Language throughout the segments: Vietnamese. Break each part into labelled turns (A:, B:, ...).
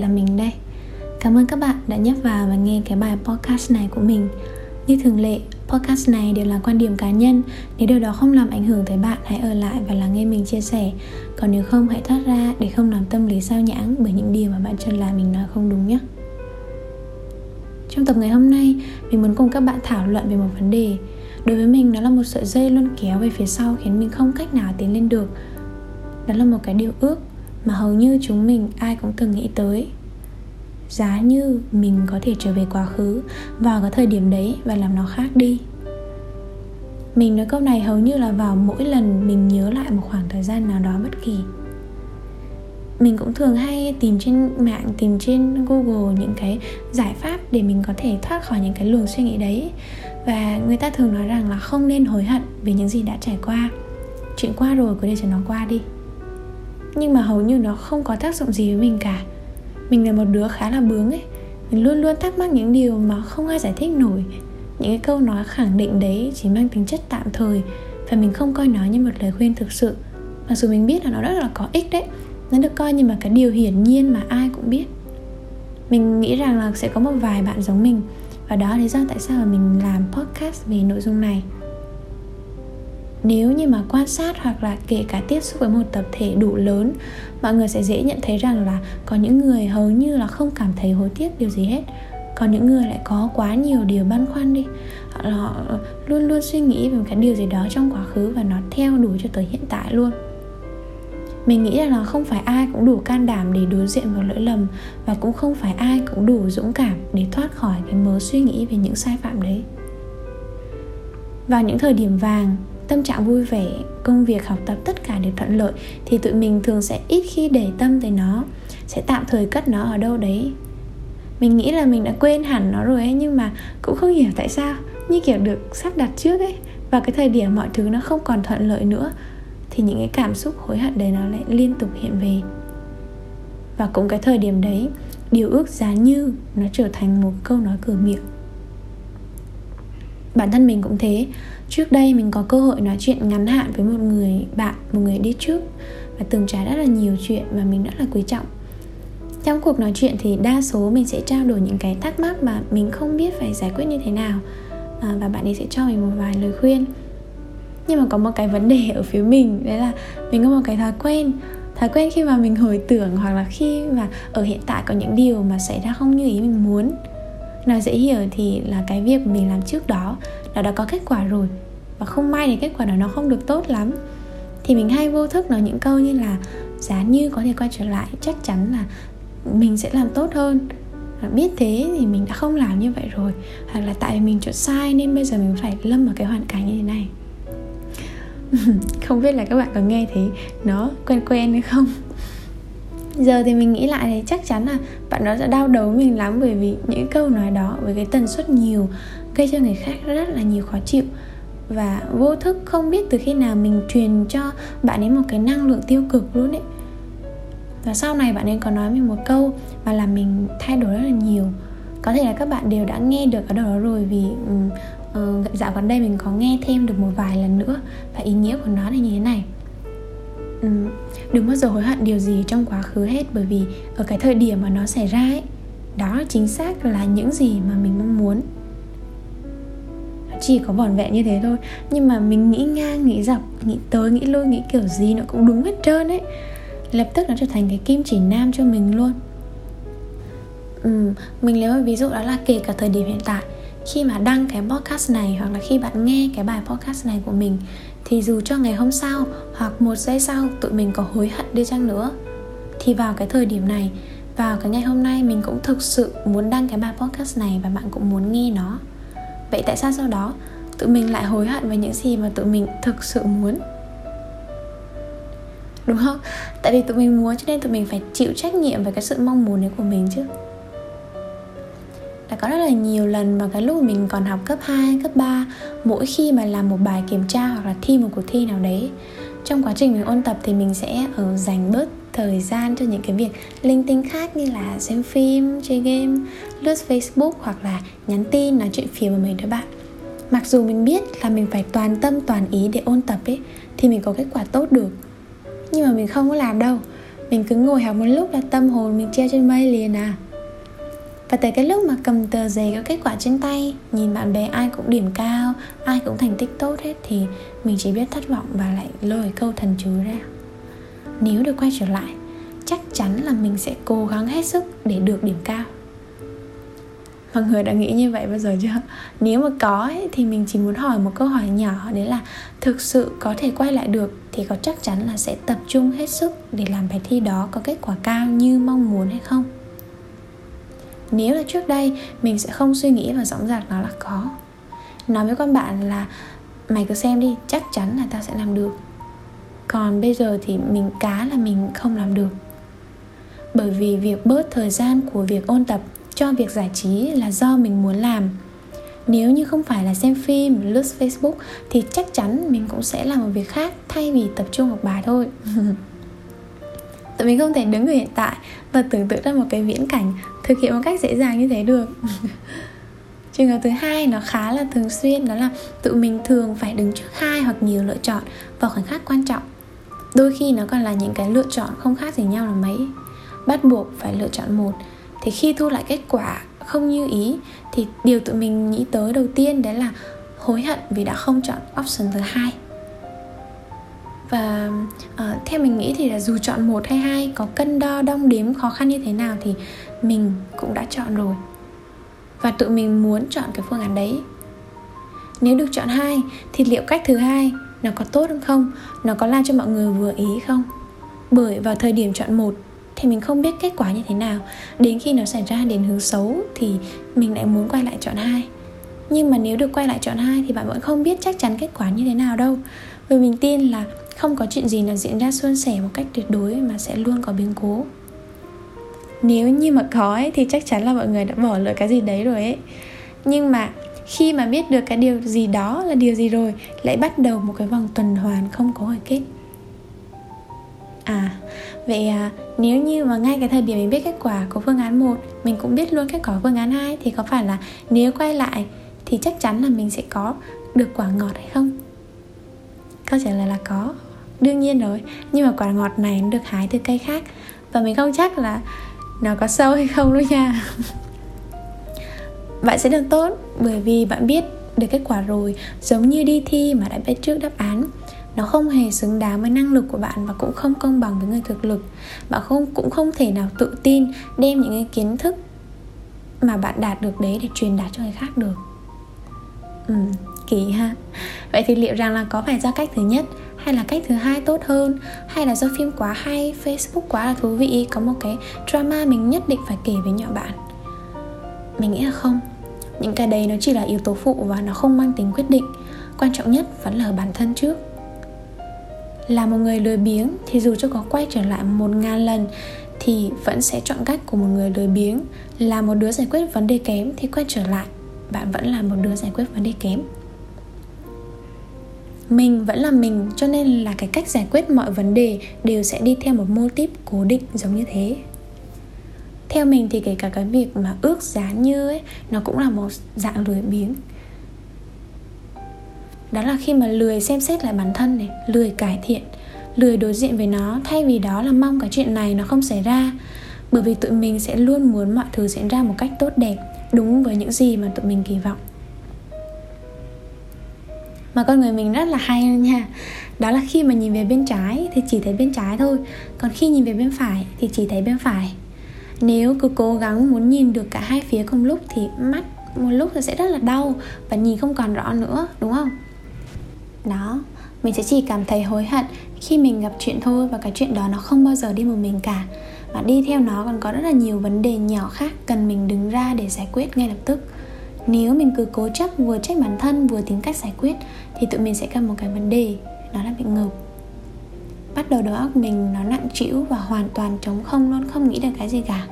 A: là mình đây. Cảm ơn các bạn đã nhấp vào và nghe cái bài podcast này của mình. Như thường lệ, podcast này đều là quan điểm cá nhân. Nếu điều đó không làm ảnh hưởng tới bạn, hãy ở lại và lắng nghe mình chia sẻ. Còn nếu không, hãy thoát ra để không làm tâm lý sao nhãng Bởi những điều mà bạn cho là mình nói không đúng nhé. Trong tập ngày hôm nay, mình muốn cùng các bạn thảo luận về một vấn đề. Đối với mình, nó là một sợi dây luôn kéo về phía sau khiến mình không cách nào tiến lên được. Đó là một cái điều ước mà hầu như chúng mình ai cũng từng nghĩ tới. Giá như mình có thể trở về quá khứ vào cái thời điểm đấy và làm nó khác đi. Mình nói câu này hầu như là vào mỗi lần mình nhớ lại một khoảng thời gian nào đó bất kỳ. Mình cũng thường hay tìm trên mạng, tìm trên google những cái giải pháp để mình có thể thoát khỏi những cái luồng suy nghĩ đấy. Và người ta thường nói rằng là không nên hối hận về những gì đã trải qua. Chuyện qua rồi cứ để cho nó qua đi nhưng mà hầu như nó không có tác dụng gì với mình cả. Mình là một đứa khá là bướng ấy. Mình luôn luôn thắc mắc những điều mà không ai giải thích nổi. Những cái câu nói khẳng định đấy chỉ mang tính chất tạm thời và mình không coi nó như một lời khuyên thực sự. Mặc dù mình biết là nó rất là có ích đấy, nó được coi như mà cái điều hiển nhiên mà ai cũng biết. Mình nghĩ rằng là sẽ có một vài bạn giống mình và đó là lý do tại sao mà mình làm podcast về nội dung này nếu như mà quan sát hoặc là kể cả tiếp xúc với một tập thể đủ lớn mọi người sẽ dễ nhận thấy rằng là có những người hầu như là không cảm thấy hối tiếc điều gì hết. Còn những người lại có quá nhiều điều băn khoăn đi. Họ, họ luôn luôn suy nghĩ về một cái điều gì đó trong quá khứ và nó theo đuổi cho tới hiện tại luôn. Mình nghĩ rằng là không phải ai cũng đủ can đảm để đối diện với lỗi lầm và cũng không phải ai cũng đủ dũng cảm để thoát khỏi cái mớ suy nghĩ về những sai phạm đấy. Vào những thời điểm vàng tâm trạng vui vẻ, công việc, học tập tất cả đều thuận lợi, thì tụi mình thường sẽ ít khi để tâm tới nó, sẽ tạm thời cất nó ở đâu đấy. Mình nghĩ là mình đã quên hẳn nó rồi ấy, nhưng mà cũng không hiểu tại sao, như kiểu được sắp đặt trước ấy, và cái thời điểm mọi thứ nó không còn thuận lợi nữa, thì những cái cảm xúc hối hận đấy nó lại liên tục hiện về. Và cũng cái thời điểm đấy, điều ước giá như nó trở thành một câu nói cửa miệng bản thân mình cũng thế. Trước đây mình có cơ hội nói chuyện ngắn hạn với một người bạn một người đi trước và từng trải rất là nhiều chuyện và mình rất là quý trọng. Trong cuộc nói chuyện thì đa số mình sẽ trao đổi những cái thắc mắc mà mình không biết phải giải quyết như thế nào à, và bạn ấy sẽ cho mình một vài lời khuyên. Nhưng mà có một cái vấn đề ở phía mình đấy là mình có một cái thói quen thói quen khi mà mình hồi tưởng hoặc là khi mà ở hiện tại có những điều mà xảy ra không như ý mình muốn nói dễ hiểu thì là cái việc mình làm trước đó, nó đã có kết quả rồi. Và không may thì kết quả đó nó không được tốt lắm. Thì mình hay vô thức nói những câu như là, giá như có thể quay trở lại, chắc chắn là mình sẽ làm tốt hơn. Và biết thế thì mình đã không làm như vậy rồi. Hoặc là tại vì mình chọn sai nên bây giờ mình phải lâm vào cái hoàn cảnh như thế này. Không biết là các bạn có nghe thấy nó quen quen hay không? Giờ thì mình nghĩ lại thì chắc chắn là bạn đó sẽ đau đầu mình lắm bởi vì những câu nói đó với cái tần suất nhiều gây cho người khác rất là nhiều khó chịu. Và vô thức không biết từ khi nào mình truyền cho bạn ấy một cái năng lượng tiêu cực luôn ấy. Và sau này bạn ấy có nói mình một câu mà làm mình thay đổi rất là nhiều. Có thể là các bạn đều đã nghe được ở đâu đó rồi vì uh, dạo gần đây mình có nghe thêm được một vài lần nữa. Và ý nghĩa của nó là như thế này. Ừ, đừng bao giờ hối hận điều gì trong quá khứ hết bởi vì ở cái thời điểm mà nó xảy ra ấy đó chính xác là những gì mà mình mong muốn. Chỉ có vỏn vẹn như thế thôi nhưng mà mình nghĩ ngang nghĩ dọc nghĩ tới nghĩ lui nghĩ kiểu gì nó cũng đúng hết trơn ấy. Lập tức nó trở thành cái kim chỉ nam cho mình luôn. Ừ, mình lấy một ví dụ đó là kể cả thời điểm hiện tại khi mà đăng cái podcast này hoặc là khi bạn nghe cái bài podcast này của mình, thì dù cho ngày hôm sau hoặc một giây sau tụi mình có hối hận đi chăng nữa, thì vào cái thời điểm này, vào cái ngày hôm nay mình cũng thực sự muốn đăng cái bài podcast này và bạn cũng muốn nghe nó. Vậy tại sao sau đó tụi mình lại hối hận về những gì mà tụi mình thực sự muốn? Đúng không? Tại vì tụi mình muốn cho nên tụi mình phải chịu trách nhiệm về cái sự mong muốn đấy của mình chứ đã có rất là nhiều lần mà cái lúc mình còn học cấp 2, cấp 3 Mỗi khi mà làm một bài kiểm tra hoặc là thi một cuộc thi nào đấy Trong quá trình mình ôn tập thì mình sẽ ở dành bớt thời gian cho những cái việc linh tinh khác như là xem phim, chơi game, lướt Facebook hoặc là nhắn tin nói chuyện phiếm với mấy đứa bạn. Mặc dù mình biết là mình phải toàn tâm toàn ý để ôn tập ấy Thì mình có kết quả tốt được. Nhưng mà mình không có làm đâu. Mình cứ ngồi học một lúc là tâm hồn mình treo trên mây liền à và tới cái lúc mà cầm tờ giấy có kết quả trên tay nhìn bạn bè ai cũng điểm cao ai cũng thành tích tốt hết thì mình chỉ biết thất vọng và lại lôi câu thần chú ra. Nếu được quay trở lại chắc chắn là mình sẽ cố gắng hết sức để được điểm cao. Mọi người đã nghĩ như vậy bao giờ chưa? Nếu mà có ấy, thì mình chỉ muốn hỏi một câu hỏi nhỏ đấy là thực sự có thể quay lại được thì có chắc chắn là sẽ tập trung hết sức để làm bài thi đó có kết quả cao như mong muốn hay không? Nếu là trước đây, mình sẽ không suy nghĩ và dõng dạc nó là có. Nói với con bạn là, mày cứ xem đi, chắc chắn là tao sẽ làm được. Còn bây giờ thì mình cá là mình không làm được. Bởi vì việc bớt thời gian của việc ôn tập cho việc giải trí là do mình muốn làm. Nếu như không phải là xem phim, lướt facebook thì chắc chắn mình cũng sẽ làm một việc khác thay vì tập trung học bài thôi. tại mình không thể đứng ở hiện tại và tưởng tượng ra một cái viễn cảnh, thực hiện một cách dễ dàng như thế được. Trường hợp thứ hai nó khá là thường xuyên, đó là tụi mình thường phải đứng trước hai hoặc nhiều lựa chọn vào khoảnh khắc quan trọng. Đôi khi nó còn là những cái lựa chọn không khác gì nhau là mấy. Bắt buộc phải lựa chọn một. Thì khi thu lại kết quả không như ý, thì điều tụi mình nghĩ tới đầu tiên đấy là hối hận vì đã không chọn option thứ hai và uh, theo mình nghĩ thì là dù chọn một hay hai có cân đo đong đếm khó khăn như thế nào thì mình cũng đã chọn rồi. Và tụi mình muốn chọn cái phương án đấy. Nếu được chọn hai thì liệu cách thứ hai nó có tốt hơn không? Nó có làm cho mọi người vừa ý không? Bởi vào thời điểm chọn một thì mình không biết kết quả như thế nào. Đến khi nó xảy ra đến hướng xấu thì mình lại muốn quay lại chọn hai. Nhưng mà nếu được quay lại chọn hai thì bạn vẫn không biết chắc chắn kết quả như thế nào đâu. Vì mình tin là không có chuyện gì là diễn ra suôn sẻ một cách tuyệt đối mà sẽ luôn có biến cố. Nếu như mà có ấy, thì chắc chắn là mọi người đã bỏ lỡ cái gì đấy rồi ấy. Nhưng mà khi mà biết được cái điều gì đó là điều gì rồi lại bắt đầu một cái vòng tuần hoàn không có hồi kết. À vậy à, nếu như mà ngay cái thời điểm mình biết kết quả của phương án 1 mình cũng biết luôn kết quả của phương án 2 thì có phải là nếu quay lại thì chắc chắn là mình sẽ có được quả ngọt hay không? Câu trả lời là có đương nhiên rồi nhưng mà quả ngọt này nó được hái từ cây khác. Và mình không chắc là nó có sâu hay không đâu nha. Bạn sẽ được tốt bởi vì bạn biết được kết quả rồi giống như đi thi mà đã biết trước đáp án. Nó không hề xứng đáng với năng lực của bạn và cũng không công bằng với người thực lực. Bạn không cũng không thể nào tự tin đem những cái kiến thức mà bạn đạt được đấy để truyền đạt cho người khác được. Ừ, kỳ ha. Vậy thì liệu rằng là có phải do cách thứ nhất hay là cách thứ hai tốt hơn? Hay là do phim quá hay, facebook quá là thú vị, có một cái drama mình nhất định phải kể với nhỏ bạn? Mình nghĩ là không. Những cái đấy nó chỉ là yếu tố phụ và nó không mang tính quyết định. Quan trọng nhất vẫn là ở bản thân trước. Là một người lười biếng thì dù cho có quay trở lại một ngàn lần thì vẫn sẽ chọn cách của một người lười biếng. Là một đứa giải quyết vấn đề kém thì quay trở lại. Bạn vẫn là một đứa giải quyết vấn đề kém mình vẫn là mình, cho nên là cái cách giải quyết mọi vấn đề đều sẽ đi theo một mô típ cố định giống như thế. Theo mình thì kể cả cái việc mà ước giá như ấy, nó cũng là một dạng lười biếng. Đó là khi mà lười xem xét lại bản thân này, lười cải thiện, lười đối diện với nó, thay vì đó là mong cái chuyện này nó không xảy ra. Bởi vì tụi mình sẽ luôn muốn mọi thứ diễn ra một cách tốt đẹp, đúng với những gì mà tụi mình kỳ vọng mà con người mình rất là hay nha. Đó là khi mà nhìn về bên trái thì chỉ thấy bên trái thôi. Còn khi nhìn về bên phải thì chỉ thấy bên phải. Nếu cứ cố gắng muốn nhìn được cả hai phía cùng lúc thì mắt một lúc thì sẽ rất là đau và nhìn không còn rõ nữa, đúng không? Đó, mình sẽ chỉ cảm thấy hối hận khi mình gặp chuyện thôi và cái chuyện đó nó không bao giờ đi một mình cả. Và đi theo nó còn có rất là nhiều vấn đề nhỏ khác cần mình đứng ra để giải quyết ngay lập tức nếu mình cứ cố chấp vừa trách bản thân vừa tìm cách giải quyết, thì tụi mình sẽ gặp một cái vấn đề, đó là bị ngợp. Bắt đầu đầu óc mình nó nặng trĩu và hoàn toàn trống không luôn, không nghĩ được cái gì cả.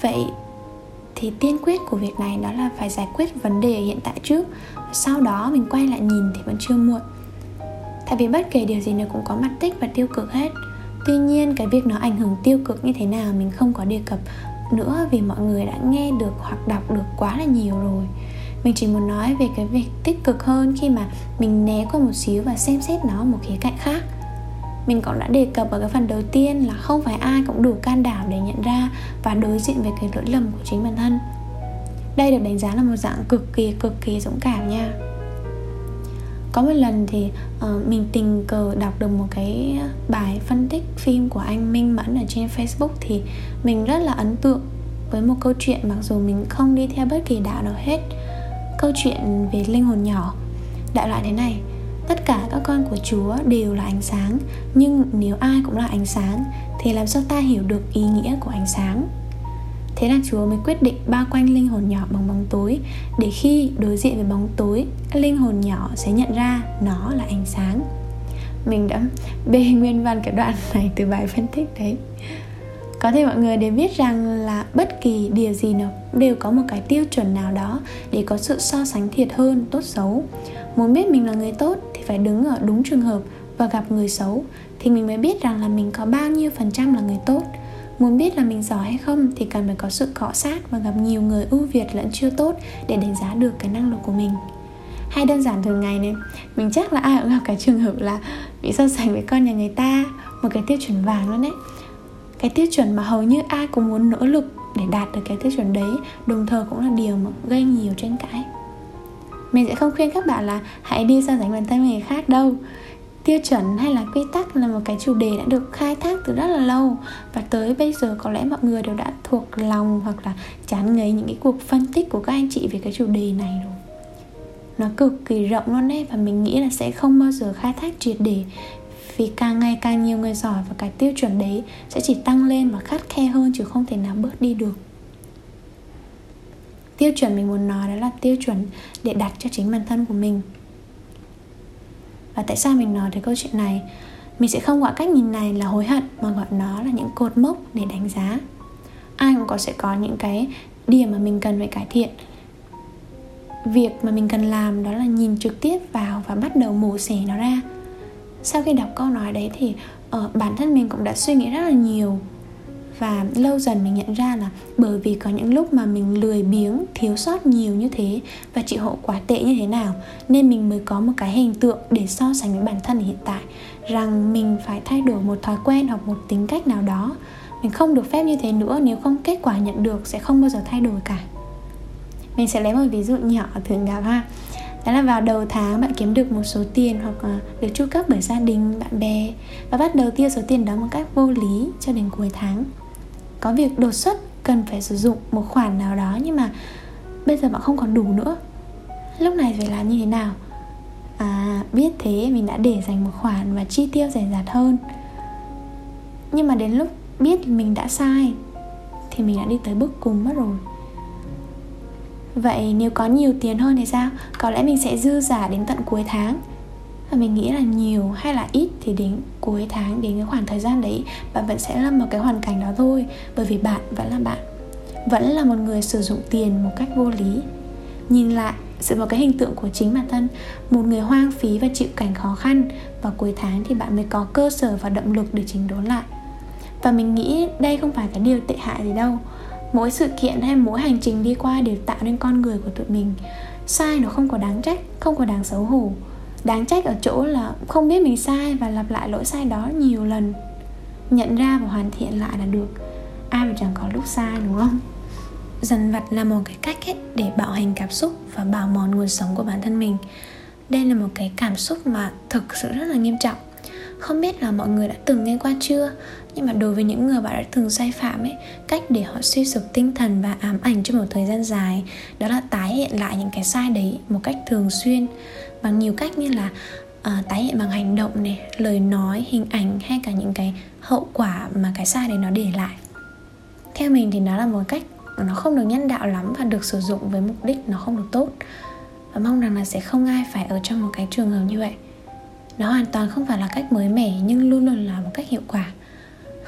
A: Vậy thì tiên quyết của việc này đó là phải giải quyết vấn đề hiện tại trước, sau đó mình quay lại nhìn thì vẫn chưa muộn. Tại vì bất kể điều gì nó cũng có mặt tích và tiêu cực hết. Tuy nhiên, cái việc nó ảnh hưởng tiêu cực như thế nào mình không có đề cập nữa vì mọi người đã nghe được hoặc đọc được quá là nhiều rồi. Mình chỉ muốn nói về cái việc tích cực hơn khi mà mình né qua một xíu và xem xét nó một khía cạnh khác. Mình cũng đã đề cập ở cái phần đầu tiên là không phải ai cũng đủ can đảm để nhận ra và đối diện với cái lỗi lầm của chính bản thân. Đây được đánh giá là một dạng cực kỳ cực kỳ dũng cảm nha có một lần thì uh, mình tình cờ đọc được một cái bài phân tích phim của anh Minh Mẫn ở trên Facebook thì mình rất là ấn tượng với một câu chuyện mặc dù mình không đi theo bất kỳ đạo nào hết. Câu chuyện về linh hồn nhỏ đại loại thế này tất cả các con của chúa đều là ánh sáng nhưng nếu ai cũng là ánh sáng thì làm sao ta hiểu được ý nghĩa của ánh sáng? Thế là chúa mới quyết định bao quanh linh hồn nhỏ bằng bóng tối, để khi đối diện với bóng tối linh hồn nhỏ sẽ nhận ra nó là ánh sáng. Mình đã bê nguyên văn cái đoạn này từ bài phân tích đấy. Có thể mọi người đều biết rằng là bất kỳ điều gì nào đều có một cái tiêu chuẩn nào đó để có sự so sánh thiệt hơn, tốt xấu. Muốn biết mình là người tốt thì phải đứng ở đúng trường hợp và gặp người xấu, thì mình mới biết rằng là mình có bao nhiêu phần trăm là người tốt muốn biết là mình giỏi hay không thì cần phải có sự cọ sát và gặp nhiều người ưu việt lẫn chưa tốt để đánh giá được cái năng lực của mình. Hay đơn giản thường ngày này, mình chắc là ai cũng gặp cái trường hợp là bị so sánh với con nhà người ta, một cái tiêu chuẩn vàng luôn đấy. Cái tiêu chuẩn mà hầu như ai cũng muốn nỗ lực để đạt được cái tiêu chuẩn đấy, đồng thời cũng là điều mà gây nhiều tranh cãi. Mình sẽ không khuyên các bạn là hãy đi so sánh bản thân với người khác đâu tiêu chuẩn hay là quy tắc là một cái chủ đề đã được khai thác từ rất là lâu. Và tới bây giờ có lẽ mọi người đều đã thuộc lòng hoặc là chán ngấy những cái cuộc phân tích của các anh chị về cái chủ đề này rồi. Nó cực kỳ rộng luôn đấy và mình nghĩ là sẽ không bao giờ khai thác triệt để. Vì càng ngày càng nhiều người giỏi và cái tiêu chuẩn đấy sẽ chỉ tăng lên và khắt khe hơn chứ không thể nào bớt đi được. Tiêu chuẩn mình muốn nói đó là tiêu chuẩn để đặt cho chính bản thân của mình và tại sao mình nói tới câu chuyện này? Mình sẽ không gọi cách nhìn này là hối hận mà gọi nó là những cột mốc để đánh giá. Ai cũng có sẽ có những cái điểm mà mình cần phải cải thiện. Việc mà mình cần làm đó là nhìn trực tiếp vào và bắt đầu mổ xẻ nó ra. Sau khi đọc câu nói đấy thì uh, bản thân mình cũng đã suy nghĩ rất là nhiều và lâu dần mình nhận ra là bởi vì có những lúc mà mình lười biếng, thiếu sót nhiều như thế và chịu hậu quả tệ như thế nào, nên mình mới có một cái hình tượng để so sánh với bản thân hiện tại, rằng mình phải thay đổi một thói quen hoặc một tính cách nào đó. Mình không được phép như thế nữa, nếu không kết quả nhận được sẽ không bao giờ thay đổi cả. Mình sẽ lấy một ví dụ nhỏ thường gặp ha. Đó là vào đầu tháng bạn kiếm được một số tiền hoặc ờ, được chu cấp bởi gia đình, bạn bè và bắt đầu tiêu số tiền đó một cách vô lý cho đến cuối tháng có việc đột xuất, cần phải sử dụng một khoản nào đó nhưng mà bây giờ bạn không còn đủ nữa. Lúc này phải làm như thế nào? À biết thế, mình đã để dành một khoản và chi tiêu rẻ rạt hơn. Nhưng mà đến lúc biết mình đã sai, thì mình đã đi tới bước cùng mất rồi. Vậy nếu có nhiều tiền hơn thì sao? Có lẽ mình sẽ dư giả đến tận cuối tháng và mình nghĩ là nhiều hay là ít thì đến cuối tháng, đến cái khoảng thời gian đấy, bạn vẫn sẽ lâm vào cái hoàn cảnh đó thôi. Bởi vì bạn vẫn là bạn, vẫn là một người sử dụng tiền một cách vô lý. Nhìn lại dựa vào cái hình tượng của chính bản thân, một người hoang phí và chịu cảnh khó khăn và cuối tháng thì bạn mới có cơ sở và động lực để chỉnh đốn lại. Và mình nghĩ đây không phải cái điều tệ hại gì đâu. Mỗi sự kiện hay mỗi hành trình đi qua đều tạo nên con người của tụi mình. Sai nó không có đáng trách, không có đáng xấu hổ đáng trách ở chỗ là không biết mình sai và lặp lại lỗi sai đó nhiều lần. Nhận ra và hoàn thiện lại là được. Ai mà chẳng có lúc sai, đúng không? Dần vặt là một cái cách ấy để bạo hành cảm xúc và bào mòn nguồn sống của bản thân mình. Đây là một cái cảm xúc mà thực sự rất là nghiêm trọng. Không biết là mọi người đã từng nghe qua chưa? Nhưng mà đối với những người bạn đã từng sai phạm ấy cách để họ suy sụp tinh thần và ám ảnh trong một thời gian dài đó là tái hiện lại những cái sai đấy một cách thường xuyên. Bằng nhiều cách như là uh, tái hiện bằng hành động này lời nói hình ảnh hay cả những cái hậu quả mà cái sai đấy nó để lại. Theo mình thì nó là một cách nó không được nhân đạo lắm và được sử dụng với mục đích nó không được tốt. Và mong rằng là sẽ không ai phải ở trong một cái trường hợp như vậy. Nó hoàn toàn không phải là cách mới mẻ nhưng luôn luôn là một cách hiệu quả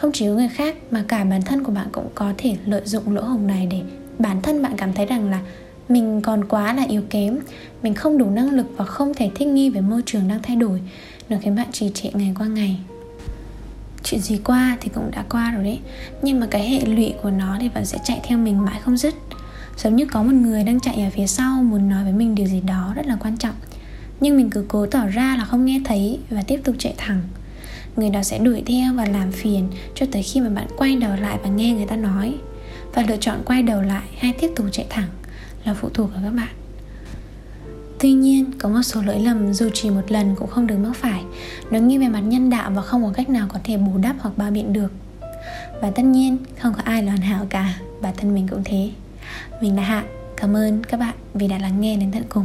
A: không chỉ có người khác, mà cả bản thân của bạn cũng có thể lợi dụng lỗ hổng này để bản thân bạn cảm thấy rằng là mình còn quá là yếu kém, mình không đủ năng lực và không thể thích nghi với môi trường đang thay đổi, nó khiến bạn trì trệ ngày qua ngày. Chuyện gì qua thì cũng đã qua rồi đấy, nhưng mà cái hệ lụy của nó thì vẫn sẽ chạy theo mình mãi không dứt. Giống như có một người đang chạy ở phía sau muốn nói với mình điều gì đó rất là quan trọng, nhưng mình cứ cố tỏ ra là không nghe thấy và tiếp tục chạy thẳng người đó sẽ đuổi theo và làm phiền cho tới khi mà bạn quay đầu lại và nghe người ta nói. Và lựa chọn quay đầu lại hay tiếp tục chạy thẳng là phụ thuộc vào các bạn. Tuy nhiên, có một số lỗi lầm dù chỉ một lần cũng không được mắc phải. Nó nghiêng về mặt nhân đạo và không có cách nào có thể bù đắp hoặc bao biện được. Và tất nhiên, không có ai là hoàn hảo cả. Bản thân mình cũng thế. Mình là Hạ. Cảm ơn các bạn vì đã lắng nghe đến tận cùng.